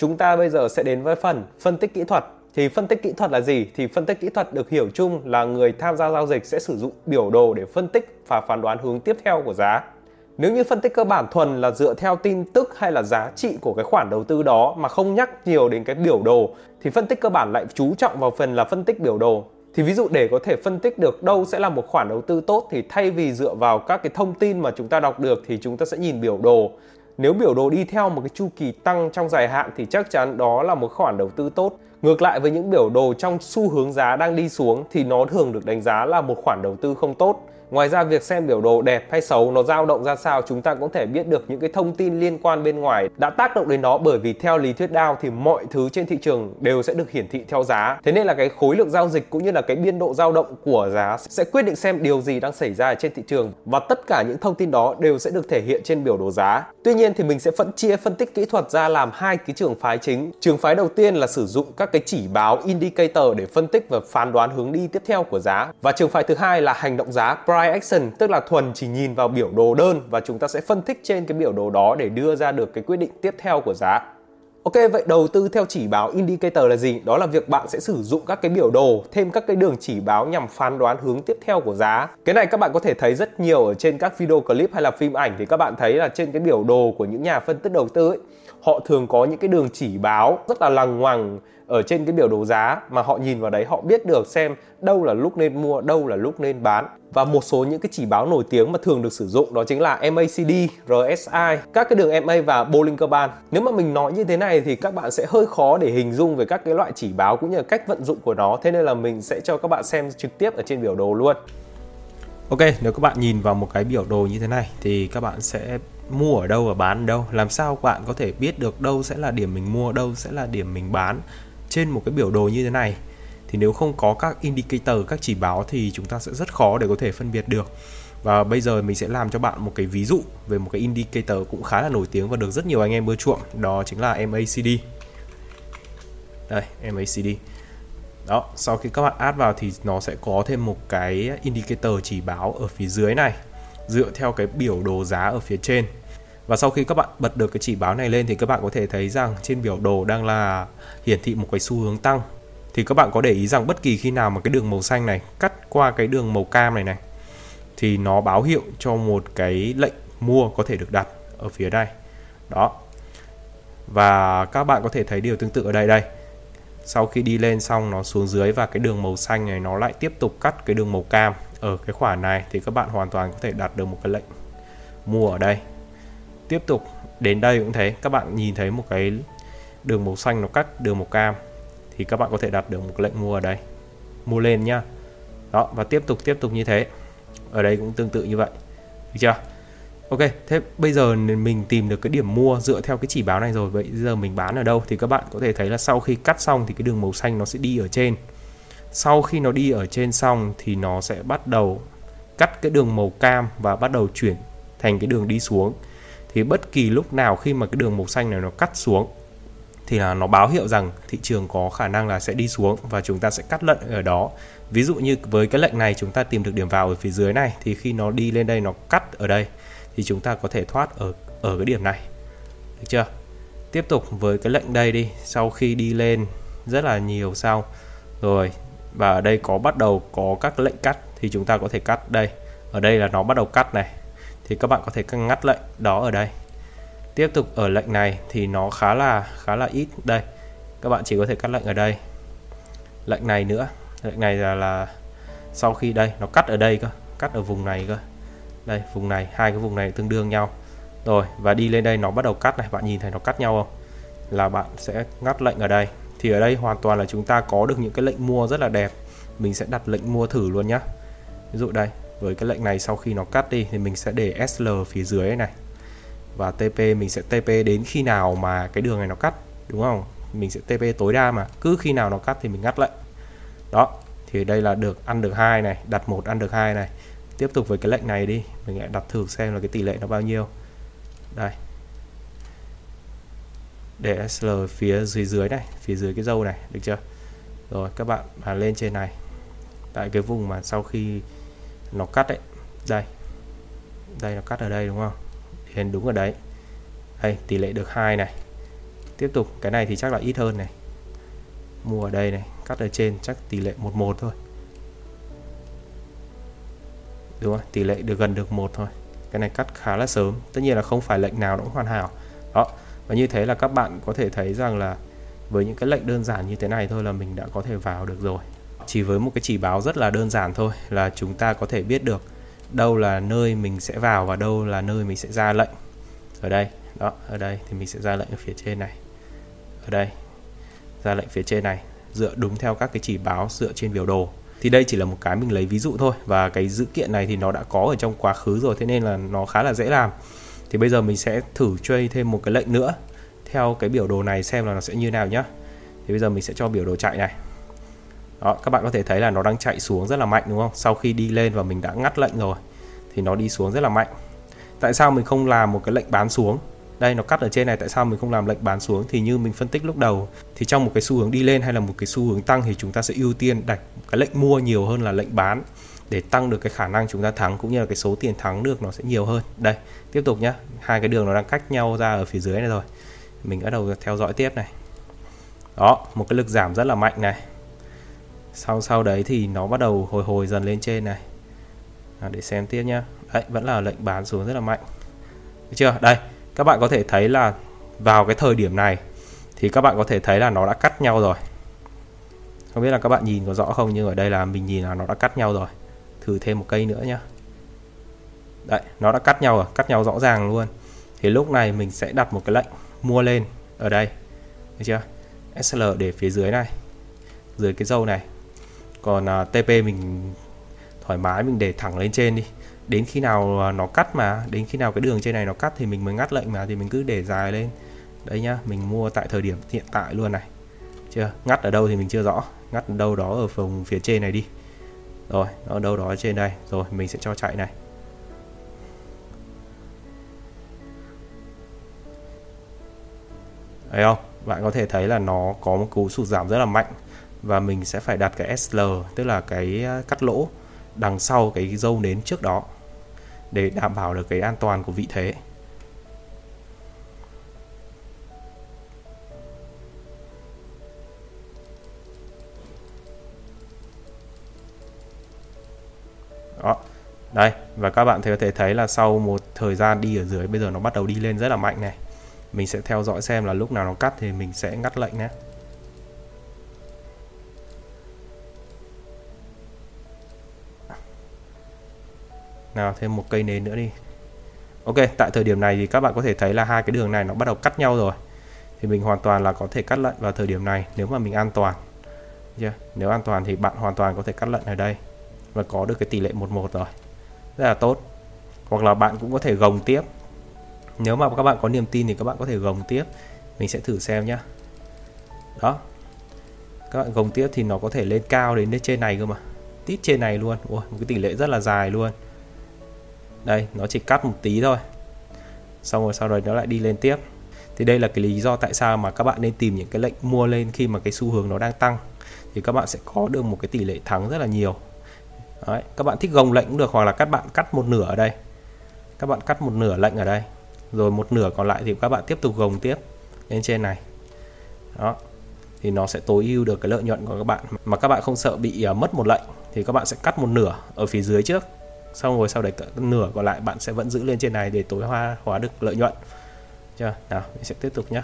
chúng ta bây giờ sẽ đến với phần phân tích kỹ thuật. Thì phân tích kỹ thuật là gì? Thì phân tích kỹ thuật được hiểu chung là người tham gia giao dịch sẽ sử dụng biểu đồ để phân tích và phán đoán hướng tiếp theo của giá. Nếu như phân tích cơ bản thuần là dựa theo tin tức hay là giá trị của cái khoản đầu tư đó mà không nhắc nhiều đến cái biểu đồ, thì phân tích cơ bản lại chú trọng vào phần là phân tích biểu đồ. Thì ví dụ để có thể phân tích được đâu sẽ là một khoản đầu tư tốt thì thay vì dựa vào các cái thông tin mà chúng ta đọc được thì chúng ta sẽ nhìn biểu đồ nếu biểu đồ đi theo một cái chu kỳ tăng trong dài hạn thì chắc chắn đó là một khoản đầu tư tốt. Ngược lại với những biểu đồ trong xu hướng giá đang đi xuống thì nó thường được đánh giá là một khoản đầu tư không tốt. Ngoài ra, việc xem biểu đồ đẹp hay xấu nó dao động ra sao chúng ta cũng thể biết được những cái thông tin liên quan bên ngoài đã tác động đến nó bởi vì theo lý thuyết Dow thì mọi thứ trên thị trường đều sẽ được hiển thị theo giá. Thế nên là cái khối lượng giao dịch cũng như là cái biên độ dao động của giá sẽ quyết định xem điều gì đang xảy ra trên thị trường và tất cả những thông tin đó đều sẽ được thể hiện trên biểu đồ giá. Tuy nhiên thì mình sẽ phân chia, phân tích kỹ thuật ra làm hai cái trường phái chính. Trường phái đầu tiên là sử dụng các cái chỉ báo, indicator để phân tích và phán đoán hướng đi tiếp theo của giá và trường phái thứ hai là hành động giá, price price action tức là thuần chỉ nhìn vào biểu đồ đơn và chúng ta sẽ phân tích trên cái biểu đồ đó để đưa ra được cái quyết định tiếp theo của giá. Ok, vậy đầu tư theo chỉ báo indicator là gì? Đó là việc bạn sẽ sử dụng các cái biểu đồ, thêm các cái đường chỉ báo nhằm phán đoán hướng tiếp theo của giá. Cái này các bạn có thể thấy rất nhiều ở trên các video clip hay là phim ảnh thì các bạn thấy là trên cái biểu đồ của những nhà phân tích đầu tư ấy, họ thường có những cái đường chỉ báo rất là lằng ngoằng ở trên cái biểu đồ giá mà họ nhìn vào đấy họ biết được xem đâu là lúc nên mua, đâu là lúc nên bán. Và một số những cái chỉ báo nổi tiếng mà thường được sử dụng đó chính là MACD, RSI, các cái đường MA và Bollinger Band. Nếu mà mình nói như thế này thì các bạn sẽ hơi khó để hình dung về các cái loại chỉ báo cũng như là cách vận dụng của nó. Thế nên là mình sẽ cho các bạn xem trực tiếp ở trên biểu đồ luôn. Ok, nếu các bạn nhìn vào một cái biểu đồ như thế này thì các bạn sẽ mua ở đâu và bán ở đâu làm sao bạn có thể biết được đâu sẽ là điểm mình mua đâu sẽ là điểm mình bán trên một cái biểu đồ như thế này. Thì nếu không có các indicator, các chỉ báo thì chúng ta sẽ rất khó để có thể phân biệt được. Và bây giờ mình sẽ làm cho bạn một cái ví dụ về một cái indicator cũng khá là nổi tiếng và được rất nhiều anh em ưa chuộng. Đó chính là MACD đây MACD đó, sau khi các bạn add vào thì nó sẽ có thêm một cái indicator chỉ báo ở phía dưới này, dựa theo cái biểu đồ giá ở phía trên và sau khi các bạn bật được cái chỉ báo này lên thì các bạn có thể thấy rằng trên biểu đồ đang là hiển thị một cái xu hướng tăng. Thì các bạn có để ý rằng bất kỳ khi nào mà cái đường màu xanh này cắt qua cái đường màu cam này này, thì nó báo hiệu cho một cái lệnh mua có thể được đặt ở phía đây. Đó. Và các bạn có thể thấy điều tương tự ở đây đây. Sau khi đi lên xong nó xuống dưới và cái đường màu xanh này nó lại tiếp tục cắt cái đường màu cam ở cái khoản này, thì các bạn hoàn toàn có thể đặt được một cái lệnh mua ở đây tiếp tục. Đến đây cũng thế các bạn nhìn thấy một cái đường màu xanh nó cắt đường màu cam thì các bạn có thể đặt được một lệnh mua ở đây. Mua lên nhá. Đó và tiếp tục tiếp tục như thế. Ở đây cũng tương tự như vậy. Được chưa? Ok, thế bây giờ mình tìm được cái điểm mua dựa theo cái chỉ báo này rồi. Vậy giờ mình bán ở đâu thì các bạn có thể thấy là sau khi cắt xong thì cái đường màu xanh nó sẽ đi ở trên. Sau khi nó đi ở trên xong thì nó sẽ bắt đầu cắt cái đường màu cam và bắt đầu chuyển thành cái đường đi xuống thì bất kỳ lúc nào khi mà cái đường màu xanh này nó cắt xuống, thì là nó báo hiệu rằng thị trường có khả năng là sẽ đi xuống và chúng ta sẽ cắt lệnh ở đó. Ví dụ như với cái lệnh này chúng ta tìm được điểm vào ở phía dưới này, thì khi nó đi lên đây, nó cắt ở đây, thì chúng ta có thể thoát ở ở cái điểm này. Được chưa? Tiếp tục với cái lệnh đây đi. Sau khi đi lên rất là nhiều sau, rồi, và ở đây có bắt đầu có các lệnh cắt, thì chúng ta có thể cắt đây. Ở đây là nó bắt đầu cắt này thì các bạn có thể ngắt lệnh đó ở đây. Tiếp tục ở lệnh này thì nó khá là khá là ít. Đây các bạn chỉ có thể cắt lệnh ở đây. Lệnh này nữa. Lệnh này là, là sau khi đây nó cắt ở đây cơ cắt ở vùng này cơ. Đây vùng này hai cái vùng này tương đương nhau. Rồi và đi lên đây nó bắt đầu cắt này. Bạn nhìn thấy nó cắt nhau không? Là bạn sẽ ngắt lệnh ở đây. Thì ở đây hoàn toàn là chúng ta có được những cái lệnh mua rất là đẹp. Mình sẽ đặt lệnh mua thử luôn nhá. Ví dụ đây với cái lệnh này sau khi nó cắt đi thì mình sẽ để SL phía dưới này. Và TP mình sẽ TP đến khi nào mà cái đường này nó cắt, đúng không? Mình sẽ TP tối đa mà, cứ khi nào nó cắt thì mình ngắt lệnh. Đó, thì đây là được ăn được hai này, đặt một ăn được hai này. Tiếp tục với cái lệnh này đi, mình lại đặt thử xem là cái tỷ lệ nó bao nhiêu. Đây. Để SL phía dưới dưới này, phía dưới cái dâu này, được chưa? Rồi, các bạn mà lên trên này. Tại cái vùng mà sau khi nó cắt đấy đây. Đây nó cắt ở đây, đúng không? Hiện đúng ở đấy. Đây, tỷ lệ được hai này. Tiếp tục, cái này thì chắc là ít hơn này. Mua ở đây này, cắt ở trên, chắc tỷ lệ 11 thôi. Đúng không? Tỷ lệ được gần được một thôi. Cái này cắt khá là sớm. Tất nhiên là không phải lệnh nào cũng hoàn hảo. Đó. Và như thế là các bạn có thể thấy rằng là với những cái lệnh đơn giản như thế này thôi là mình đã có thể vào được rồi chỉ với một cái chỉ báo rất là đơn giản thôi, là chúng ta có thể biết được đâu là nơi mình sẽ vào và đâu là nơi mình sẽ ra lệnh. Ở đây, đó, ở đây thì mình sẽ ra lệnh ở phía trên này. Ở đây, ra lệnh phía trên này, dựa đúng theo các cái chỉ báo dựa trên biểu đồ. Thì đây chỉ là một cái mình lấy ví dụ thôi, và cái dữ kiện này thì nó đã có ở trong quá khứ rồi, thế nên là nó khá là dễ làm. Thì bây giờ mình sẽ thử chơi thêm một cái lệnh nữa, theo cái biểu đồ này xem là nó sẽ như nào nhá. Thì bây giờ mình sẽ cho biểu đồ chạy này đó, các bạn có thể thấy là nó đang chạy xuống rất là mạnh, đúng không? Sau khi đi lên và mình đã ngắt lệnh rồi, thì nó đi xuống rất là mạnh. Tại sao mình không làm một cái lệnh bán xuống? Đây, nó cắt ở trên này, tại sao mình không làm lệnh bán xuống? Thì như mình phân tích lúc đầu, thì trong một cái xu hướng đi lên hay là một cái xu hướng tăng thì chúng ta sẽ ưu tiên đặt cái lệnh mua nhiều hơn là lệnh bán để tăng được cái khả năng chúng ta thắng cũng như là cái số tiền thắng được nó sẽ nhiều hơn. Đây, tiếp tục nhá. Hai cái đường nó đang cách nhau ra ở phía dưới này rồi. Mình bắt đầu theo dõi tiếp này. Đó, một cái lực giảm rất là mạnh này sau sau đấy thì nó bắt đầu hồi hồi dần lên trên này. À, để xem tiếp nhá. Đấy vẫn là lệnh bán xuống rất là mạnh. Được chưa? Đây các bạn có thể thấy là vào cái thời điểm này thì các bạn có thể thấy là nó đã cắt nhau rồi. Không biết là các bạn nhìn có rõ không nhưng ở đây là mình nhìn là nó đã cắt nhau rồi. Thử thêm một cây nữa nhá. Đấy nó đã cắt nhau rồi cắt nhau rõ ràng luôn. Thì lúc này mình sẽ đặt một cái lệnh mua lên ở đây. Được chưa? SL để phía dưới này. Dưới cái dâu này còn uh, à, TP mình thoải mái mình để thẳng lên trên đi. Đến khi nào à, nó cắt mà đến khi nào cái đường trên này nó cắt thì mình mới ngắt lệnh mà thì mình cứ để dài lên. Đấy nhá mình mua tại thời điểm hiện tại luôn này. Chưa? Ngắt ở đâu thì mình chưa rõ. Ngắt ở đâu đó ở vùng phía trên này đi. Rồi nó ở đâu đó ở trên đây. Rồi mình sẽ cho chạy này. Thấy không? Bạn có thể thấy là nó có một cú sụt giảm rất là mạnh và mình sẽ phải đặt cái SL tức là cái ờ, cắt lỗ đằng sau cái dâu nến trước đó để đảm bảo được cái an toàn của vị thế. Đó. Đây, và các bạn có thể thấy là sau một thời gian đi ở dưới, bây giờ nó bắt đầu đi lên rất là mạnh này. Mình sẽ theo dõi xem là lúc nào nó cắt thì mình sẽ ngắt lệnh nhé. Nào thêm một cây nến nữa đi. Ok tại thời điểm này thì các bạn có thể thấy là hai cái đường này nó bắt đầu cắt nhau rồi. Thì mình hoàn toàn là có thể cắt lận vào thời điểm này nếu mà mình an toàn. Yeah. nếu an toàn thì bạn hoàn toàn có thể cắt lận ở đây và có được cái tỷ lệ 11 rồi. Rất là tốt. Hoặc là bạn cũng có thể gồng tiếp. Nếu mà các bạn có niềm tin thì các bạn có thể gồng tiếp. Mình sẽ thử xem nhá. Đó. Các bạn gồng tiếp thì nó có thể lên cao đến trên này cơ mà. Tít trên này luôn. Ủa, một cái tỷ lệ rất là dài luôn đây nó chỉ cắt một tí thôi. Xong rồi sau đó nó lại đi lên tiếp. Thì đây là cái lý do tại sao mà các bạn nên tìm những cái lệnh mua lên khi mà cái xu hướng nó đang tăng. Thì các bạn sẽ có được một cái tỷ lệ thắng rất là nhiều. Đấy, các bạn thích gồng lệnh cũng được hoặc là các bạn cắt một nửa ở đây. Các bạn cắt một nửa lệnh ở đây. Rồi một nửa còn lại thì các bạn tiếp tục gồng tiếp lên trên này. Đó thì nó sẽ tối ưu được cái lợi nhuận của các bạn. Mà các bạn không sợ bị uh, mất một lệnh thì các bạn sẽ cắt một nửa ở phía dưới trước xong rồi sau đấy nửa còn lại bạn sẽ vẫn giữ lên trên này để tối hoa hóa được lợi nhuận. Chưa? Nào mình sẽ tiếp tục nhé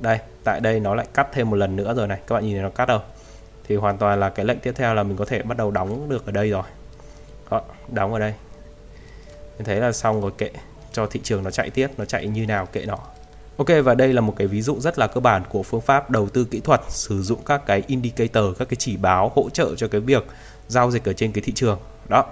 đây tại đây nó lại cắt thêm một lần nữa rồi này. Các bạn nhìn thấy nó cắt đâu? Thì hoàn toàn là cái lệnh tiếp theo là mình có thể bắt đầu đóng được ở đây rồi. Đó, đóng ở đây. Mình thấy là xong rồi kệ. Cho thị trường nó chạy tiếp nó chạy như nào kệ nó. Ok và đây là một cái ví dụ rất là cơ bản của phương pháp đầu tư kỹ thuật sử dụng các cái indicator các cái chỉ báo hỗ trợ cho cái việc giao dịch ở trên cái thị trường. Đó.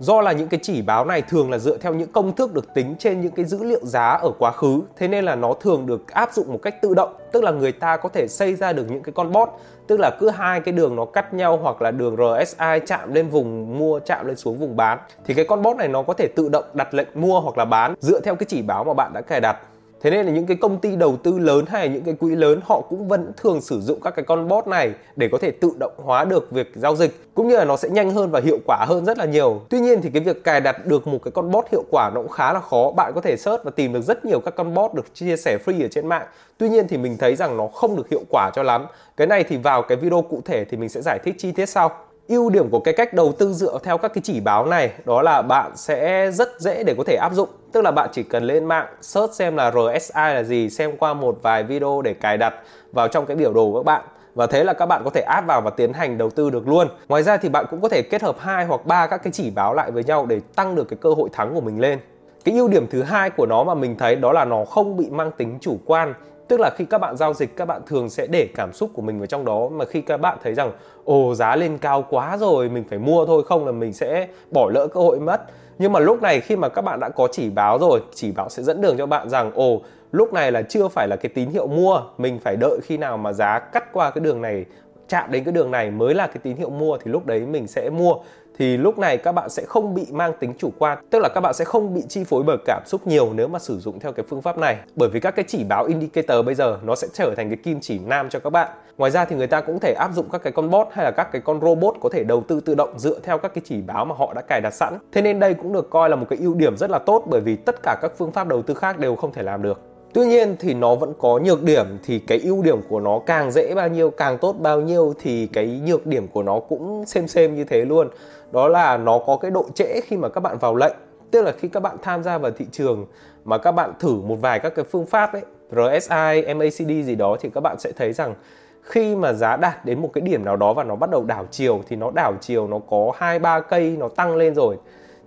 Do là những cái chỉ báo này thường là dựa theo những công thức được tính trên những cái dữ liệu giá ở quá khứ, Thế nên là nó thường được áp dụng một cách tự động, Tức là người ta có thể xây ra được những cái con bot, Tức là cứ hai cái đường nó cắt nhau hoặc là đường RSI chạm lên vùng mua, chạm lên xuống vùng bán. Thì cái con bot này nó có thể tự động đặt lệnh mua hoặc là bán dựa theo cái chỉ báo mà bạn đã cài đặt. Thế nên là những cái công ty đầu tư lớn hay những cái quỹ lớn, họ cũng vẫn thường sử dụng các cái con bot này để có thể tự động hóa được việc giao dịch, cũng như là nó sẽ nhanh hơn và hiệu quả hơn rất là nhiều. Tuy nhiên thì cái việc cài đặt được một cái con bot hiệu quả nó cũng khá là khó. Bạn có thể search và tìm được rất nhiều các con bot được chia sẻ free ở trên mạng. Tuy nhiên thì mình thấy rằng nó không được hiệu quả cho lắm. Cái này thì vào cái video cụ thể thì mình sẽ giải thích chi tiết sau ưu điểm của cái cách đầu tư dựa theo các cái chỉ báo này, đó là bạn sẽ rất dễ để có thể áp dụng tức là bạn chỉ cần lên mạng search xem là RSI là gì, xem qua một vài video để cài đặt vào trong cái biểu đồ của các bạn và thế là các bạn có thể áp vào và tiến hành đầu tư được luôn. Ngoài ra thì bạn cũng có thể kết hợp hai hoặc ba các cái chỉ báo lại với nhau để tăng được cái cơ hội thắng của mình lên. Cái ưu điểm thứ hai của nó mà mình thấy đó là nó không bị mang tính chủ quan tức là khi các bạn giao dịch, các bạn thường sẽ để cảm xúc của mình vào trong đó. Mà khi các bạn thấy rằng, ồ, giá lên cao quá rồi, mình phải mua thôi, không là mình sẽ bỏ lỡ cơ hội mất. Nhưng mà lúc này khi mà các bạn đã có chỉ báo rồi, chỉ báo sẽ dẫn đường cho bạn rằng, ồ, lúc này là chưa phải là cái tín hiệu mua, mình phải đợi khi nào mà giá cắt qua cái đường này, chạm đến cái đường này mới là cái tín hiệu mua, thì lúc đấy mình sẽ mua thì lúc này các bạn sẽ không bị mang tính chủ quan, tức là các bạn sẽ không bị chi phối bởi cảm xúc nhiều nếu mà sử dụng theo cái phương pháp này. Bởi vì các cái chỉ báo indicator bây giờ nó sẽ trở thành cái kim chỉ nam cho các bạn. Ngoài ra thì người ta cũng thể áp dụng các cái con bot hay là các cái con robot có thể đầu tư tự động dựa theo các cái chỉ báo mà họ đã cài đặt sẵn. Thế nên đây cũng được coi là một cái ưu điểm rất là tốt bởi vì tất cả các phương pháp đầu tư khác đều không thể làm được. Tuy nhiên thì nó vẫn có nhược điểm thì cái ưu điểm của nó càng dễ bao nhiêu càng tốt bao nhiêu thì cái nhược điểm của nó cũng xem xem như thế luôn. Đó là nó có cái độ trễ khi mà các bạn vào lệnh. Tức là khi các bạn tham gia vào thị trường mà các bạn thử một vài các cái phương pháp ấy, RSI, MACD gì đó thì các bạn sẽ thấy rằng khi mà giá đạt đến một cái điểm nào đó và nó bắt đầu đảo chiều thì nó đảo chiều nó có hai ba cây nó tăng lên rồi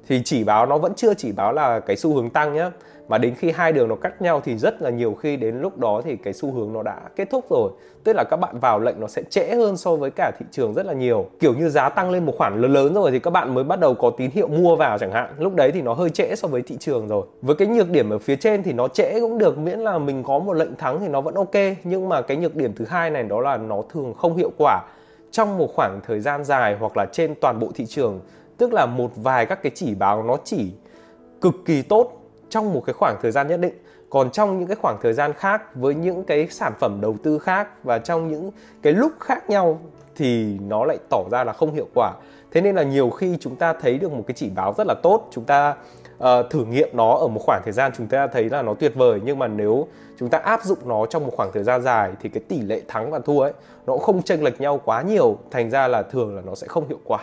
thì chỉ báo nó vẫn chưa chỉ báo là cái xu hướng tăng nhá mà đến khi hai đường nó cắt nhau thì rất là nhiều khi đến lúc đó thì cái xu hướng nó đã kết thúc rồi. Tức là các bạn vào lệnh nó sẽ trễ hơn so với cả thị trường rất là nhiều. Kiểu như giá tăng lên một khoản lớn lớn rồi thì các bạn mới bắt đầu có tín hiệu mua vào chẳng hạn. Lúc đấy thì nó hơi trễ so với thị trường rồi. Với cái nhược điểm ở phía trên thì nó trễ cũng được, miễn là mình có một lệnh thắng thì nó vẫn ok. Nhưng mà cái nhược điểm thứ hai này đó là nó thường không hiệu quả trong một khoảng thời gian dài hoặc là trên toàn bộ thị trường. Tức là một vài các cái chỉ báo nó chỉ cực kỳ tốt trong một cái khoảng thời gian nhất định. Còn trong những cái khoảng thời gian khác với những cái sản phẩm đầu tư khác và trong những cái lúc khác nhau thì nó lại tỏ ra là không hiệu quả. Thế nên là nhiều khi chúng ta thấy được một cái chỉ báo rất là tốt chúng ta uh, thử nghiệm nó ở một khoảng thời gian chúng ta thấy là nó tuyệt vời nhưng mà nếu chúng ta áp dụng nó trong một khoảng thời gian dài thì cái tỷ lệ thắng và thua ấy nó cũng không chênh lệch nhau quá nhiều thành ra là thường là nó sẽ không hiệu quả.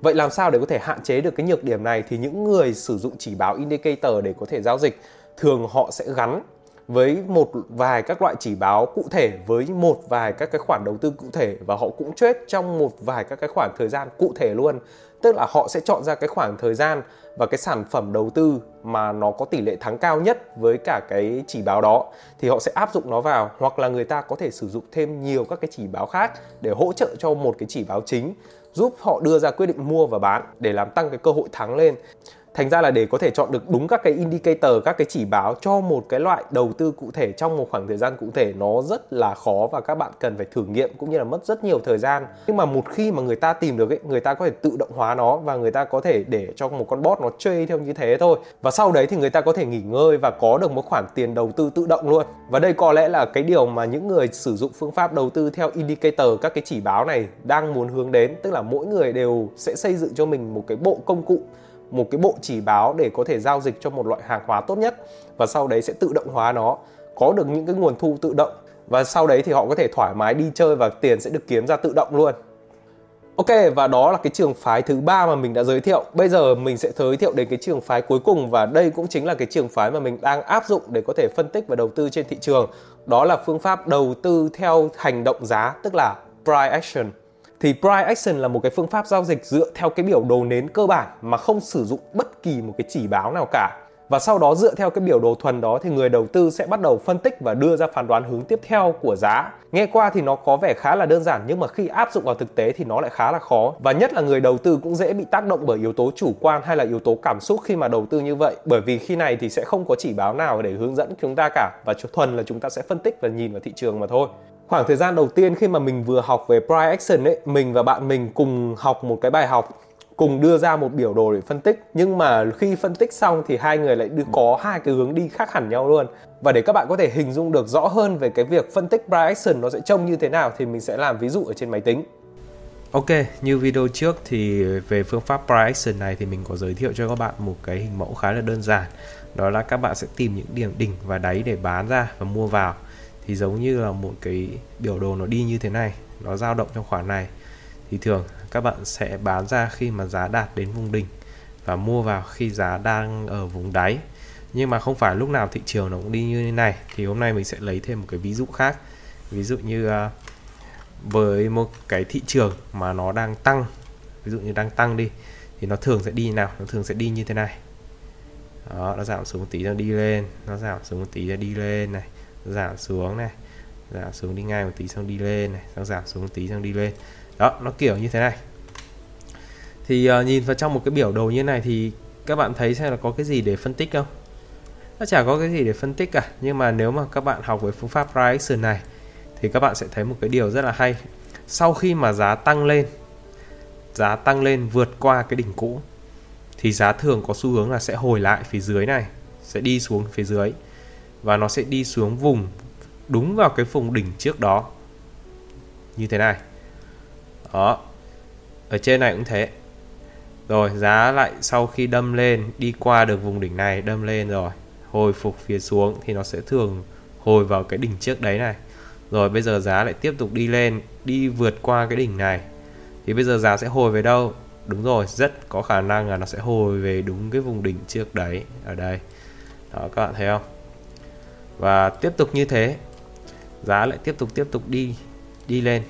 Vậy làm sao để có thể hạn chế được cái nhược điểm này thì những người sử dụng chỉ báo indicator để có thể giao dịch thường họ sẽ gắn với một vài các loại chỉ báo cụ thể với một vài các cái khoản đầu tư cụ thể và họ cũng chết trong một vài các cái khoản thời gian cụ thể luôn. Tức là họ sẽ chọn ra cái khoảng thời gian và cái sản phẩm đầu tư mà nó có tỷ lệ thắng cao nhất với cả cái chỉ báo đó thì họ sẽ áp dụng nó vào. Hoặc là người ta có thể sử dụng thêm nhiều các cái chỉ báo khác để hỗ trợ cho một cái chỉ báo chính giúp họ đưa ra quyết định mua và bán để làm tăng cái cơ hội thắng lên thành ra là để có thể chọn được đúng các cái indicator, các cái chỉ báo cho một cái loại đầu tư cụ thể trong một khoảng thời gian cụ thể, nó rất là khó và các bạn cần phải thử nghiệm cũng như là mất rất nhiều thời gian. Nhưng mà một khi mà người ta tìm được ấy, người ta có thể tự động hóa nó và người ta có thể để cho một con bot nó chơi theo như thế thôi. Và sau đấy thì người ta có thể nghỉ ngơi và có được một khoản tiền đầu tư tự động luôn. Và đây có lẽ là cái điều mà những người sử dụng phương pháp đầu tư theo indicator, các cái chỉ báo này đang muốn hướng đến. Tức là mỗi người đều sẽ xây dựng cho mình một cái bộ công cụ một cái bộ chỉ báo để có thể giao dịch cho một loại hàng hóa tốt nhất và sau đấy sẽ tự động hóa nó, có được những cái nguồn thu tự động và sau đấy thì họ có thể thoải mái đi chơi và tiền sẽ được kiếm ra tự động luôn Ok, và đó là cái trường phái thứ ba mà mình đã giới thiệu. Bây giờ mình sẽ giới thiệu đến cái trường phái cuối cùng và đây cũng chính là cái trường phái mà mình đang áp dụng để có thể phân tích và đầu tư trên thị trường. Đó là phương pháp đầu tư theo hành động giá, tức là price action thì price action là một cái phương pháp giao dịch dựa theo cái biểu đồ nến cơ bản mà không sử dụng bất kỳ một cái chỉ báo nào cả và sau đó dựa theo cái biểu đồ thuần đó thì người đầu tư sẽ bắt đầu phân tích và đưa ra phán đoán hướng tiếp theo của giá. Nghe qua thì nó có vẻ khá là đơn giản nhưng mà khi áp dụng vào thực tế thì nó lại khá là khó. Và nhất là người đầu tư cũng dễ bị tác động bởi yếu tố chủ quan hay là yếu tố cảm xúc khi mà đầu tư như vậy. Bởi vì khi này thì sẽ không có chỉ báo nào để hướng dẫn chúng ta cả và thuần là chúng ta sẽ phân tích và nhìn vào thị trường mà thôi khoảng thời gian đầu tiên khi mà mình vừa học về price action ấy mình và bạn mình cùng học một cái bài học cùng đưa ra một biểu đồ để phân tích nhưng mà khi phân tích xong thì hai người lại đưa có hai cái hướng đi khác hẳn nhau luôn và để các bạn có thể hình dung được rõ hơn về cái việc phân tích price action nó sẽ trông như thế nào thì mình sẽ làm ví dụ ở trên máy tính Ok, như video trước thì về phương pháp price action này thì mình có giới thiệu cho các bạn một cái hình mẫu khá là đơn giản. Đó là các bạn sẽ tìm những điểm đỉnh và đáy để bán ra và mua vào. Thì giống như là một cái biểu đồ nó đi như thế này, nó dao động trong khoảng này. Thì thường các bạn sẽ bán ra khi mà giá đạt đến vùng đỉnh và mua vào khi giá đang ở vùng đáy. Nhưng mà không phải lúc nào thị trường nó cũng đi như thế này. Thì hôm nay mình sẽ lấy thêm một cái ví dụ khác. Ví dụ như à, với một cái thị trường mà nó đang tăng ví dụ như đang tăng đi thì nó thường sẽ đi như nào nó thường sẽ đi như thế này đó nó giảm xuống một tí nó đi lên nó giảm xuống một tí nó đi lên này giảm xuống này giảm xuống đi ngay một tí xong đi lên này xong giảm xuống một tí xong đi lên. Đó nó kiểu như thế này. Thì uh, nhìn vào trong một cái biểu đồ như này thì các bạn thấy xem là có cái gì để phân tích không? Nó chả có cái gì để phân tích cả nhưng mà nếu mà các bạn học với phương pháp price này thì các bạn sẽ thấy một cái điều rất là hay. Sau khi mà giá tăng lên giá tăng lên vượt qua cái đỉnh cũ thì giá thường có xu hướng là sẽ hồi lại phía dưới này sẽ đi xuống phía dưới và nó sẽ đi xuống vùng, đúng vào cái vùng đỉnh trước đó. Như thế này. Đó. Ở trên này cũng thế. Rồi, giá lại sau khi đâm lên, đi qua được vùng đỉnh này, đâm lên rồi, hồi phục phía xuống thì nó sẽ thường hồi vào cái đỉnh trước đấy này. Rồi, bây giờ giá lại tiếp tục đi lên, đi vượt qua cái đỉnh này. Thì bây giờ giá sẽ hồi về đâu? Đúng rồi, rất có khả năng là nó sẽ hồi về đúng cái vùng đỉnh trước đấy, ở đây. Đó, các bạn thấy không? Và tiếp tục như thế, giá lại tiếp tục tiếp tục đi đi lên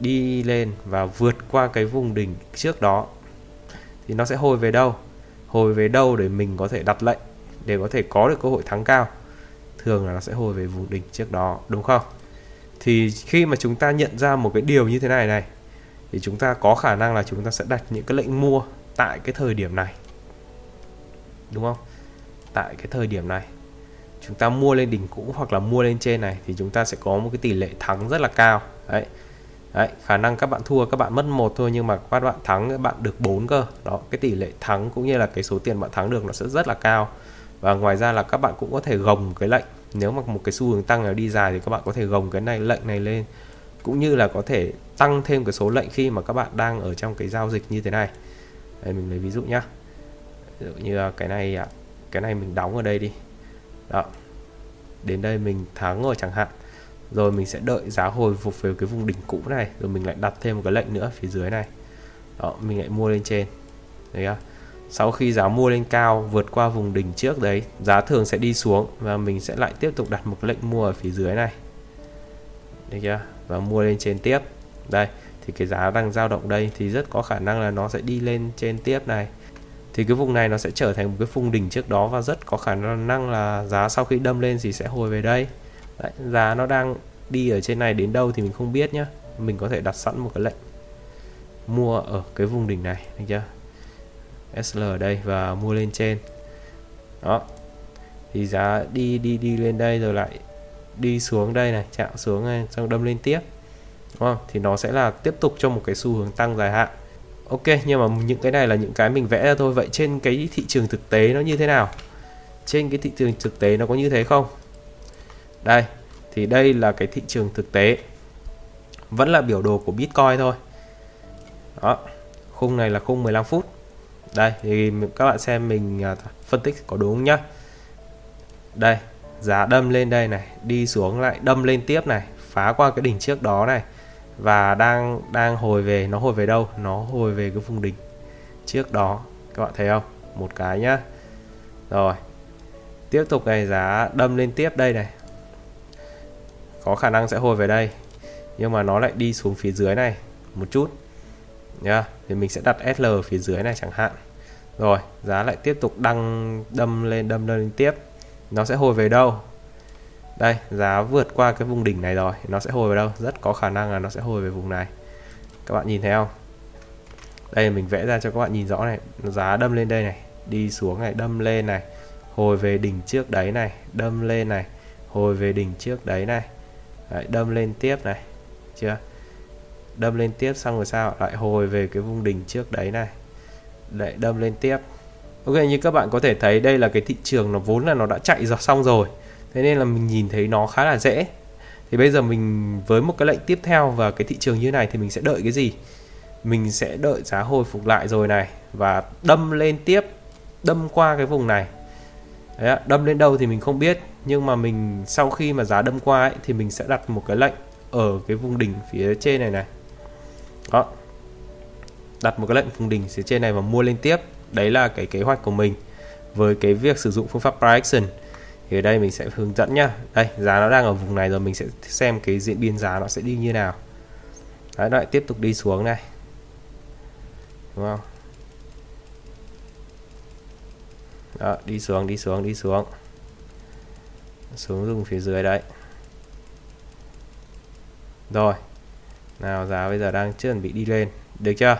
đi lên và vượt qua cái vùng đỉnh trước đó. Thì nó sẽ hồi về đâu? Hồi về đâu để mình có thể đặt lệnh, để có thể có được cơ hội thắng cao? Thường là nó sẽ hồi về vùng đỉnh trước đó, đúng không? Thì khi mà chúng ta nhận ra một cái điều như thế này này, thì chúng ta có khả năng là chúng ta sẽ đặt những cái lệnh mua tại cái thời điểm này. Đúng không? Tại cái thời điểm này chúng ta mua lên đỉnh cũ hoặc là mua lên trên này thì chúng ta sẽ có một cái tỷ lệ thắng rất là cao. Đấy. Đấy, khả năng các bạn thua các bạn mất một thôi nhưng mà các bạn thắng các bạn được 4 cơ. Đó, cái tỷ lệ thắng cũng như là cái số tiền bạn thắng được nó sẽ rất là cao. Và ngoài ra là các bạn cũng có thể gồng cái lệnh. Nếu mà một cái xu hướng tăng nào đi dài thì các bạn có thể gồng cái này lệnh này lên. Cũng như là có thể tăng thêm cái số lệnh khi mà các bạn đang ở trong cái giao dịch như thế này. Đây mình lấy ví dụ nhá. Ví dụ như cái này cái này mình đóng ở đây đi đó. Đến đây mình thắng rồi chẳng hạn. Rồi mình sẽ đợi giá hồi phục về cái vùng đỉnh cũ này, rồi mình lại đặt thêm một cái lệnh nữa phía dưới này. Đó, mình lại mua lên trên. Đấy không? sau khi giá mua lên cao vượt qua vùng đỉnh trước đấy, giá thường sẽ đi xuống và mình sẽ lại tiếp tục đặt một lệnh mua ở phía dưới này. Được chưa? Và mua lên trên tiếp. Đây, thì cái giá đang dao động đây thì rất có khả năng là nó sẽ đi lên trên tiếp này thì cái vùng này nó sẽ trở thành một cái phung đỉnh trước đó và rất có khả năng là giá sau khi đâm lên thì sẽ hồi về đây. Đấy, giá nó đang đi ở trên này đến đâu thì mình không biết nhá. Mình có thể đặt sẵn một cái lệnh mua ở cái vùng đỉnh này được chưa? SL ở đây và mua lên trên. Đó. Thì giá đi đi đi lên đây rồi lại đi xuống đây này chạm xuống này xong đâm lên tiếp. Đúng không? Thì nó sẽ là tiếp tục cho một cái xu hướng tăng dài hạn ok, nhưng mà những cái này là những cái mình vẽ ra thôi. Vậy trên cái thị trường thực tế nó như thế nào? Trên cái thị trường thực tế nó có như thế không? Đây, thì đây là cái thị trường thực tế. Vẫn là biểu đồ của Bitcoin thôi. Đó, khung này là khung 15 phút. Đây, thì các bạn xem mình à, phân tích có đúng nhá? Đây, giá đâm lên đây này, đi xuống lại đâm lên tiếp này, phá qua cái đỉnh trước đó này và đang đang hồi về, nó hồi về đâu? Nó hồi về cái vùng đỉnh trước đó. Các bạn thấy không? Một cái nhá. Rồi. Tiếp tục này, giá đâm lên tiếp đây này. Có khả năng sẽ hồi về đây. Nhưng mà nó lại đi xuống phía dưới này một chút. Nhá. Thì mình sẽ đặt SL phía dưới này chẳng hạn. Rồi, giá lại tiếp tục đăng, đâm lên đâm lên tiếp. Nó sẽ hồi về đâu? Đây giá vượt qua cái vùng đỉnh này rồi. Nó sẽ hồi về đâu? Rất có khả năng là nó sẽ hồi về vùng này. Các bạn nhìn thấy không? Đây mình vẽ ra cho các bạn nhìn rõ này. Giá đâm lên đây này đi xuống này đâm lên này. Hồi về đỉnh trước đấy này đâm lên này. Hồi về đỉnh trước đấy này. Đấy, đâm lên tiếp này. Chưa? Đâm lên tiếp xong rồi sao? Lại hồi về cái vùng đỉnh trước đấy này. Lại đâm lên tiếp. Ok như các bạn có thể thấy đây là cái thị trường nó vốn là nó đã chạy rồi xong rồi thế nên là mình nhìn thấy nó khá là dễ. Thì bây giờ mình với một cái lệnh tiếp theo và cái thị trường như này thì mình sẽ đợi cái gì? Mình sẽ đợi giá hồi phục lại rồi này và đâm lên tiếp đâm qua cái vùng này. Đấy, đâm lên đâu thì mình không biết nhưng mà mình sau khi mà giá đâm qua ấy, thì mình sẽ đặt một cái lệnh ở cái vùng đỉnh phía trên này này. Đó. Đặt một cái lệnh vùng đỉnh phía trên này và mua lên tiếp. Đấy là cái kế hoạch của mình với cái việc sử dụng phương pháp price action thì ở đây mình sẽ hướng dẫn nhá. Đây giá nó đang ở vùng này rồi mình sẽ xem cái diễn biến giá nó sẽ đi như nào. Đấy lại tiếp tục đi xuống này. Đúng không? Đó, đi xuống đi xuống đi xuống. Xuống dùng phía dưới đấy. Rồi nào giá bây giờ đang chuẩn bị đi lên. Được chưa?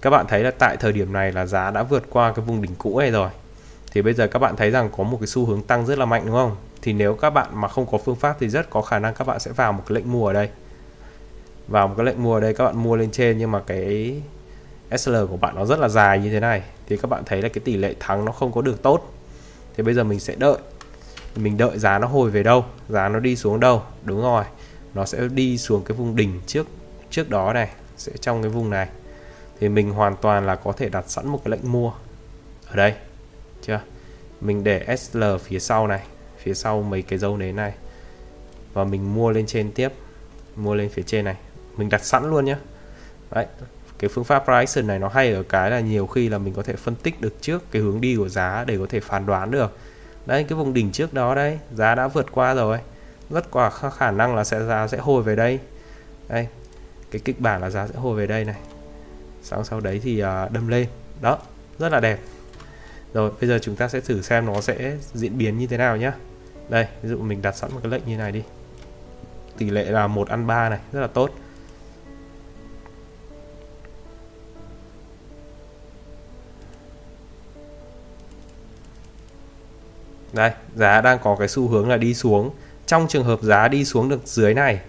Các bạn thấy là tại thời điểm này là giá đã vượt qua cái vùng đỉnh cũ này rồi thì bây giờ các bạn thấy rằng có một cái xu hướng tăng rất là mạnh, đúng không? Thì nếu các bạn mà không có phương pháp thì rất có khả năng các bạn sẽ vào một cái lệnh mua ở đây. Vào một cái lệnh mua ở đây, các bạn mua lên trên nhưng mà cái SL của bạn nó rất là dài như thế này. Thì các bạn thấy là cái tỷ lệ thắng nó không có được tốt. Thì bây giờ mình sẽ đợi. Mình đợi giá nó hồi về đâu? Giá nó đi xuống đâu? Đúng rồi. Nó sẽ đi xuống cái vùng đỉnh trước trước đó này, sẽ trong cái vùng này. Thì mình hoàn toàn là có thể đặt sẵn một cái lệnh mua ở đây chưa? Mình để SL phía sau này, phía sau mấy cái dấu nến này. Và mình mua lên trên tiếp, mua lên phía trên này. Mình đặt sẵn luôn nhé đấy, cái phương pháp price này nó hay ở cái là nhiều khi là mình có thể phân tích được trước cái hướng đi của giá để có thể phán đoán được. Đây cái vùng đỉnh trước đó đấy, giá đã vượt qua rồi. Rất quả khả năng là sẽ, giá sẽ hồi về đây. Đây, cái kịch bản là giá sẽ hồi về đây này. Sau sau đấy thì à, đâm lên. Đó, rất là đẹp rồi, bây giờ chúng ta sẽ thử xem nó sẽ diễn biến như thế nào nhé đây, ví dụ mình đặt sẵn một cái lệnh như này đi. Tỷ lệ là một ăn ba này, rất là tốt. Đây, giá đang có cái xu hướng là đi xuống. Trong trường hợp giá đi xuống được dưới này,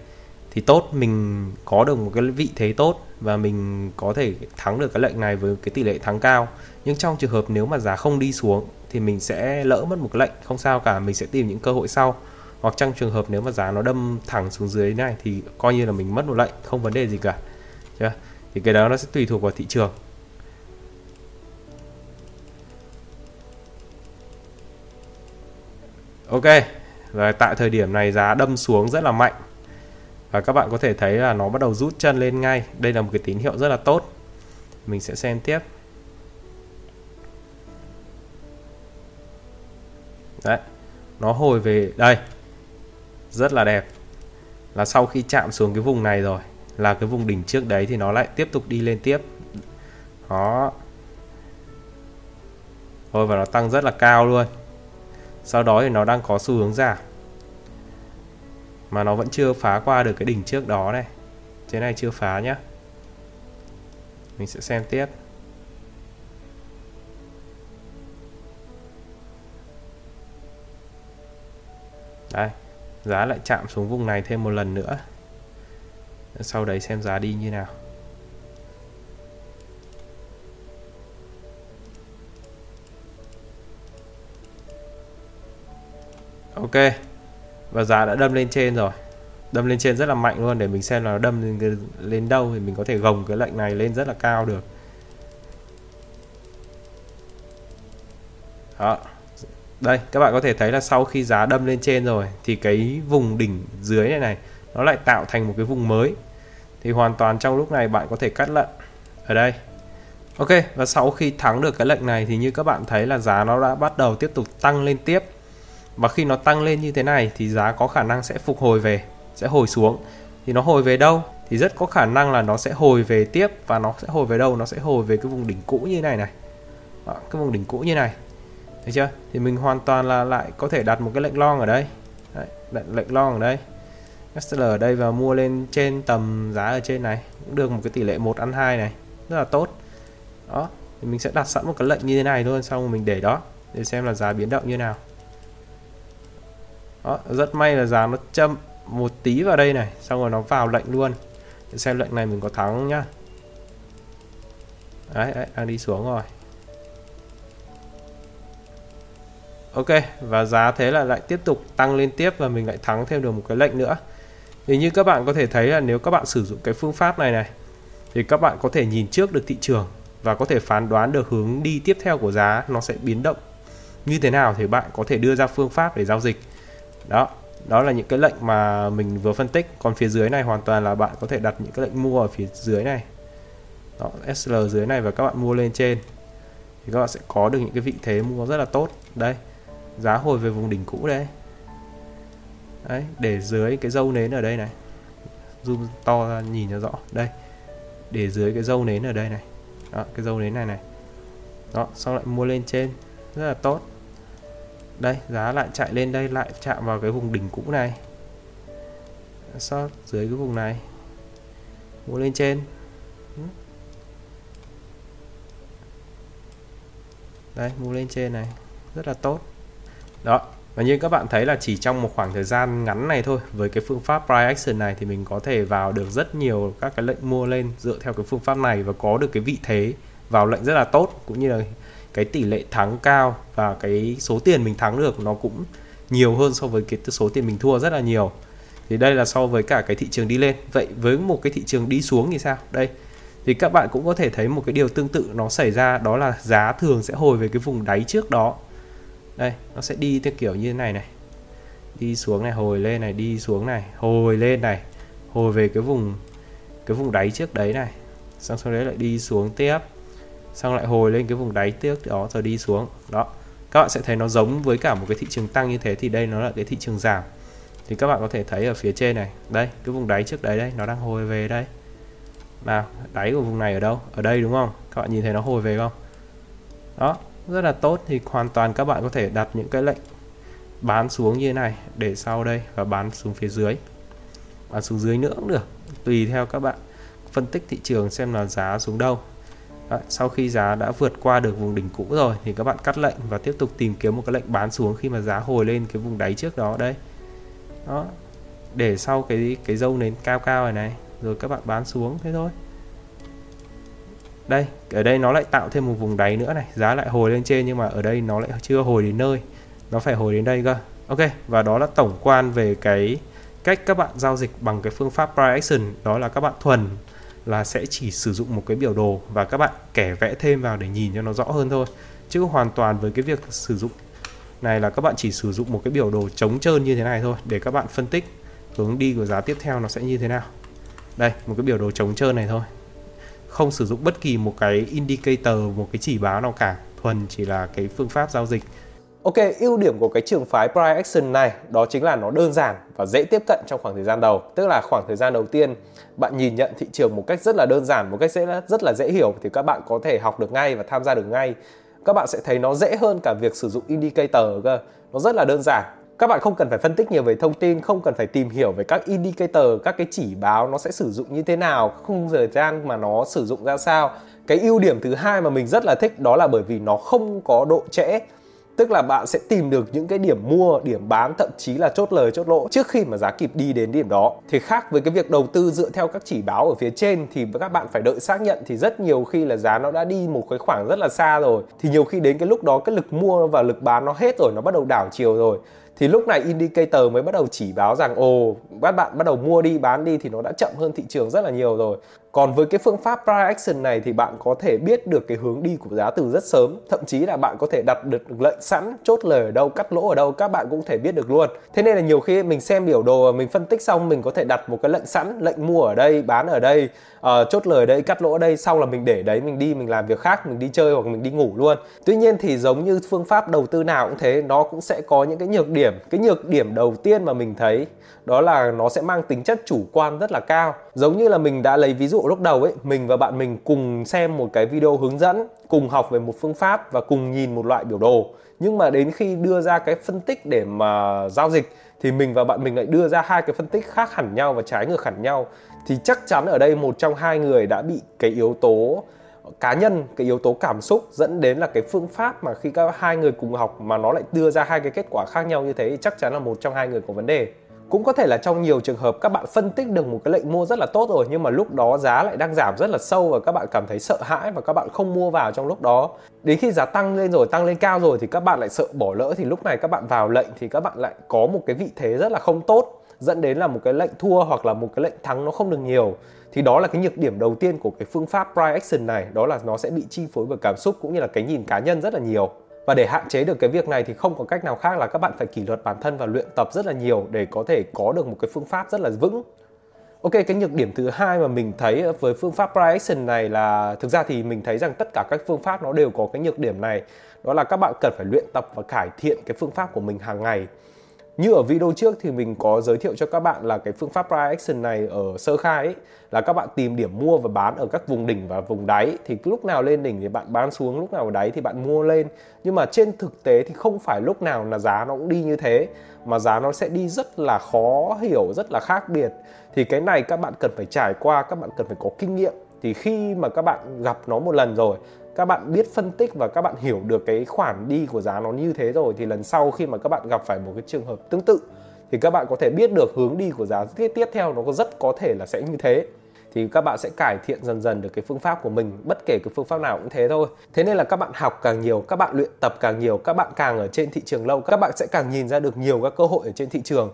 thì tốt, mình có được một cái vị thế tốt và mình có thể thắng được cái lệnh này với cái tỷ lệ thắng cao. Nhưng trong trường hợp nếu mà giá không đi xuống thì mình sẽ lỡ mất một lệnh. Không sao cả, mình sẽ tìm những cơ hội sau. Hoặc trong trường hợp nếu mà giá nó đâm thẳng xuống dưới này thì coi như là mình mất một lệnh, không vấn đề gì cả. Chưa? Thì cái đó nó sẽ tùy thuộc vào thị trường. Ok. Và tại thời điểm này giá đâm xuống rất là mạnh và các bạn có thể thấy là nó bắt đầu rút chân lên ngay. Đây là một cái tín hiệu rất là tốt. Mình sẽ xem tiếp. Đấy, nó hồi về, đây, rất là đẹp. Là sau khi chạm xuống cái vùng này rồi, là cái vùng đỉnh trước đấy thì nó lại tiếp tục đi lên tiếp. Đó. Thôi, và nó tăng rất là cao luôn. Sau đó thì nó đang có xu hướng giảm mà nó vẫn chưa phá qua được cái đỉnh trước đó này. Thế này chưa phá nhá. Mình sẽ xem tiếp. Đây, giá lại chạm xuống vùng này thêm một lần nữa. Sau đấy xem giá đi như nào. Ok và giá đã đâm lên trên rồi. Đâm lên trên rất là mạnh luôn để mình xem là nó đâm lên, lên đâu thì mình có thể gồng cái lệnh này lên rất là cao được. Đó. Đây các bạn có thể thấy là sau khi giá đâm lên trên rồi thì cái vùng đỉnh dưới này này nó lại tạo thành một cái vùng mới. Thì hoàn toàn trong lúc này bạn có thể cắt lệnh ở đây. Ok và sau khi thắng được cái lệnh này thì như các bạn thấy là giá nó đã bắt đầu tiếp tục tăng lên tiếp và khi nó tăng lên như thế này thì giá có khả năng sẽ phục hồi về sẽ hồi xuống. Thì nó hồi về đâu thì rất có khả năng là nó sẽ hồi về tiếp và nó sẽ hồi về đâu? Nó sẽ hồi về cái vùng đỉnh cũ như này này. Đó, cái vùng đỉnh cũ như này. Thấy chưa? Thì mình hoàn toàn là lại có thể đặt một cái lệnh long ở đây. Đấy, đặt lệnh long ở đây. SL ở đây và mua lên trên tầm giá ở trên này cũng được một cái tỷ lệ 1 ăn 2 này. Rất là tốt. Đó thì mình sẽ đặt sẵn một cái lệnh như thế này luôn xong mình để đó để xem là giá biến động như nào đó, rất may là giá nó châm một tí vào đây này xong rồi nó vào lệnh luôn. Để xem lệnh này mình có thắng nhá. Đấy, đấy đang đi xuống rồi. Ok và giá thế là lại tiếp tục tăng lên tiếp và mình lại thắng thêm được một cái lệnh nữa. Thì như các bạn có thể thấy là nếu các bạn sử dụng cái phương pháp này này thì các bạn có thể nhìn trước được thị trường và có thể phán đoán được hướng đi tiếp theo của giá nó sẽ biến động như thế nào thì bạn có thể đưa ra phương pháp để giao dịch đó đó là những cái lệnh mà mình vừa phân tích. Còn phía dưới này hoàn toàn là bạn có thể đặt những cái lệnh mua ở phía dưới này. Đó, SL dưới này và các bạn mua lên trên. Thì các bạn sẽ có được những cái vị thế mua rất là tốt. Đây giá hồi về vùng đỉnh cũ đây. Đấy để dưới cái dâu nến ở đây này. Zoom to ra nhìn cho rõ. Đây để dưới cái dâu nến ở đây này. Đó cái dâu nến này này. Đó xong lại mua lên trên. Rất là tốt đây, giá lại chạy lên đây, lại chạm vào cái vùng đỉnh cũ này. Sót dưới cái vùng này. Mua lên trên. Đây, mua lên trên này. Rất là tốt. Đó, và như các bạn thấy là chỉ trong một khoảng thời gian ngắn này thôi, với cái phương pháp price action này thì mình có thể vào được rất nhiều các cái lệnh mua lên dựa theo cái phương pháp này và có được cái vị thế vào lệnh rất là tốt, cũng như là cái tỷ lệ thắng cao và cái số tiền mình thắng được nó cũng nhiều hơn so với cái số tiền mình thua rất là nhiều. Thì đây là so với cả cái thị trường đi lên. Vậy với một cái thị trường đi xuống thì sao? Đây, thì các bạn cũng có thể thấy một cái điều tương tự nó xảy ra, đó là giá thường sẽ hồi về cái vùng đáy trước đó. Đây, nó sẽ đi theo kiểu như thế này này. Đi xuống này, hồi lên này, đi xuống này, hồi lên này, hồi về cái vùng cái vùng đáy trước đấy này. Xong sau đấy lại đi xuống tiếp xong lại hồi lên cái vùng đáy tiếp đó rồi đi xuống. Đó. Các bạn sẽ thấy nó giống với cả một cái thị trường tăng như thế thì đây nó là cái thị trường giảm. Thì các bạn có thể thấy ở phía trên này. Đây, cái vùng đáy trước đấy đây, nó đang hồi về đây. Nào, đáy của vùng này ở đâu? Ở đây đúng không? Các bạn nhìn thấy nó hồi về không? Đó, rất là tốt. Thì hoàn toàn các bạn có thể đặt những cái lệnh bán xuống như thế này để sau đây và bán xuống phía dưới. Bán xuống dưới nữa cũng được, tùy theo các bạn phân tích thị trường xem là giá xuống đâu. Đấy, sau khi giá đã vượt qua được vùng đỉnh cũ rồi thì các bạn cắt lệnh và tiếp tục tìm kiếm một cái lệnh bán xuống khi mà giá hồi lên cái vùng đáy trước đó đây. Đó để sau cái cái dâu nến cao cao này này rồi các bạn bán xuống thế thôi. Đây ở đây nó lại tạo thêm một vùng đáy nữa này giá lại hồi lên trên nhưng mà ở đây nó lại chưa hồi đến nơi nó phải hồi đến đây cơ. Ok và đó là tổng quan về cái cách các bạn giao dịch bằng cái phương pháp price action đó là các bạn thuần là sẽ chỉ sử dụng một cái biểu đồ và các bạn kẻ vẽ thêm vào để nhìn cho nó rõ hơn thôi. Chứ hoàn toàn với cái việc sử dụng này là các bạn chỉ sử dụng một cái biểu đồ trống trơn như thế này thôi, để các bạn phân tích hướng đi của giá tiếp theo nó sẽ như thế nào. Đây, một cái biểu đồ trống trơn này thôi. Không sử dụng bất kỳ một cái indicator, một cái chỉ báo nào cả. Thuần chỉ là cái phương pháp giao dịch. Ok, ưu điểm của cái trường phái price action này đó chính là nó đơn giản và dễ tiếp cận trong khoảng thời gian đầu. Tức là khoảng thời gian đầu tiên bạn nhìn nhận thị trường một cách rất là đơn giản, một cách dễ rất là dễ hiểu thì các bạn có thể học được ngay và tham gia được ngay. Các bạn sẽ thấy nó dễ hơn cả việc sử dụng indicator cơ. Nó rất là đơn giản các bạn không cần phải phân tích nhiều về thông tin không cần phải tìm hiểu về các indicator các cái chỉ báo nó sẽ sử dụng như thế nào khung thời gian mà nó sử dụng ra sao cái ưu điểm thứ hai mà mình rất là thích đó là bởi vì nó không có độ trễ tức là bạn sẽ tìm được những cái điểm mua, điểm bán, thậm chí là chốt lời, chốt lỗ trước khi mà giá kịp đi đến điểm đó. Thì khác với cái việc đầu tư dựa theo các chỉ báo ở phía trên thì các bạn phải đợi xác nhận thì rất nhiều khi là giá nó đã đi một cái khoảng rất là xa rồi. Thì nhiều khi đến cái lúc đó, cái lực mua và lực bán nó hết rồi, nó bắt đầu đảo chiều rồi. Thì lúc này indicator mới bắt đầu chỉ báo rằng, ồ, các bạn bắt đầu mua đi, bán đi thì nó đã chậm hơn thị trường rất là nhiều rồi còn với cái phương pháp price action này thì bạn có thể biết được cái hướng đi của giá từ rất sớm. Thậm chí là bạn có thể đặt được lệnh sẵn chốt lời ở đâu cắt lỗ ở đâu các bạn cũng thể biết được luôn. Thế nên là nhiều khi mình xem biểu đồ mình phân tích xong mình có thể đặt một cái lệnh sẵn lệnh mua ở đây bán ở đây uh, chốt lời ở đây cắt lỗ ở đây sau là mình để đấy mình đi mình làm việc khác mình đi chơi hoặc mình đi ngủ luôn. Tuy nhiên thì giống như phương pháp đầu tư nào cũng thế nó cũng sẽ có những cái nhược điểm. Cái nhược điểm đầu tiên mà mình thấy đó là nó sẽ mang tính chất chủ quan rất là cao. Giống như là mình đã lấy ví dụ lúc đầu ấy, mình và bạn mình cùng xem một cái video hướng dẫn, cùng học về một phương pháp và cùng nhìn một loại biểu đồ. Nhưng mà đến khi đưa ra cái phân tích để mà giao dịch, thì mình và bạn mình lại đưa ra hai cái phân tích khác hẳn nhau và trái ngược hẳn nhau. Thì chắc chắn ở đây một trong hai người đã bị cái yếu tố cá nhân, cái yếu tố cảm xúc dẫn đến là cái phương pháp mà khi các hai người cùng học mà nó lại đưa ra hai cái kết quả khác nhau như thế thì chắc chắn là một trong hai người có vấn đề cũng có thể là trong nhiều trường hợp các bạn phân tích được một cái lệnh mua rất là tốt rồi, nhưng mà lúc đó giá lại đang giảm rất là sâu và các bạn cảm thấy sợ hãi và các bạn không mua vào trong lúc đó. Đến khi giá tăng lên rồi, tăng lên cao rồi thì các bạn lại sợ bỏ lỡ thì lúc này các bạn vào lệnh thì các bạn lại có một cái vị thế rất là không tốt, dẫn đến là một cái lệnh thua hoặc là một cái lệnh thắng nó không được nhiều. Thì đó là cái nhược điểm đầu tiên của cái phương pháp price action này, đó là nó sẽ bị chi phối bởi cảm xúc cũng như là cái nhìn cá nhân rất là nhiều và để hạn chế được cái việc này thì không có cách nào khác là các bạn phải kỷ luật bản thân và luyện tập rất là nhiều để có thể có được một cái phương pháp rất là vững Ok, cái nhược điểm thứ hai mà mình thấy với phương pháp price action này là thực ra thì mình thấy rằng tất cả các phương pháp nó đều có cái nhược điểm này. Đó là các bạn cần phải luyện tập và cải thiện cái phương pháp của mình hàng ngày. Như ở video trước thì mình có giới thiệu cho các bạn là cái phương pháp price action này ở sơ khai ấy, là các bạn tìm điểm mua và bán ở các vùng đỉnh và vùng đáy. Thì lúc nào lên đỉnh thì bạn bán xuống lúc nào đáy thì bạn mua lên. Nhưng mà trên thực tế thì không phải lúc nào là giá nó cũng đi như thế mà giá nó sẽ đi rất là khó hiểu rất là khác biệt. Thì cái này các bạn cần phải trải qua các bạn cần phải có kinh nghiệm. Thì khi mà các bạn gặp nó một lần rồi các bạn biết phân tích và các bạn hiểu được cái khoản đi của giá nó như thế rồi thì lần sau khi mà các bạn gặp phải một cái trường hợp tương tự thì các bạn có thể biết được hướng đi của giá tiếp tiếp theo nó có rất có thể là sẽ như thế. Thì các bạn sẽ cải thiện dần dần được cái phương pháp của mình, bất kể cái phương pháp nào cũng thế thôi. Thế nên là các bạn học càng nhiều, các bạn luyện tập càng nhiều, các bạn càng ở trên thị trường lâu, các bạn sẽ càng nhìn ra được nhiều các cơ hội ở trên thị trường.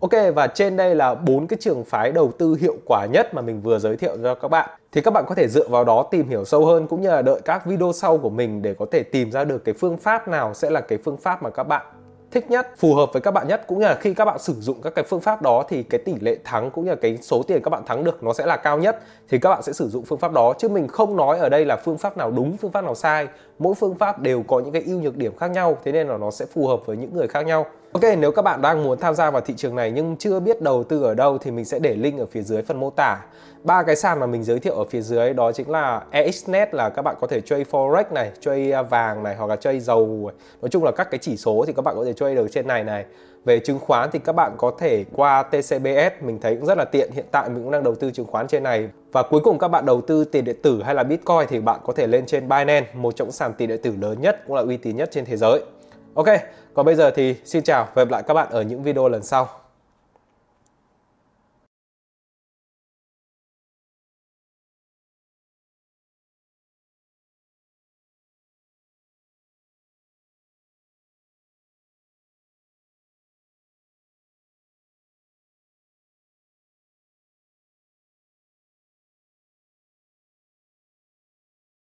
Ok, và trên đây là bốn cái trường phái đầu tư hiệu quả nhất mà mình vừa giới thiệu cho các bạn. Thì các bạn có thể dựa vào đó tìm hiểu sâu hơn cũng như là đợi các video sau của mình để có thể tìm ra được cái phương pháp nào sẽ là cái phương pháp mà các bạn thích nhất, phù hợp với các bạn nhất cũng như là khi các bạn sử dụng các cái phương pháp đó thì cái tỷ lệ thắng cũng như là cái số tiền các bạn thắng được nó sẽ là cao nhất thì các bạn sẽ sử dụng phương pháp đó chứ mình không nói ở đây là phương pháp nào đúng, phương pháp nào sai. Mỗi phương pháp đều có những cái ưu nhược điểm khác nhau thế nên là nó sẽ phù hợp với những người khác nhau. Ok, nếu các bạn đang muốn tham gia vào thị trường này nhưng chưa biết đầu tư ở đâu thì mình sẽ để link ở phía dưới phần mô tả. Ba cái sàn mà mình giới thiệu ở phía dưới đó chính là EXNet là các bạn có thể trade forex này, trade à, vàng này hoặc là trade dầu. Nói chung là các cái chỉ số thì các bạn có thể trade được trên này này. Về chứng khoán thì các bạn có thể qua TCBS, mình thấy cũng rất là tiện. Hiện tại mình cũng đang đầu tư chứng khoán trên này. Và cuối cùng các bạn đầu tư tiền điện tử hay là Bitcoin thì bạn có thể lên trên Binance, một trong sàn tiền điện tử lớn nhất cũng là uy tín nhất trên thế giới. Ok, còn bây giờ thì xin chào và hẹn gặp lại các bạn ở những video lần sau.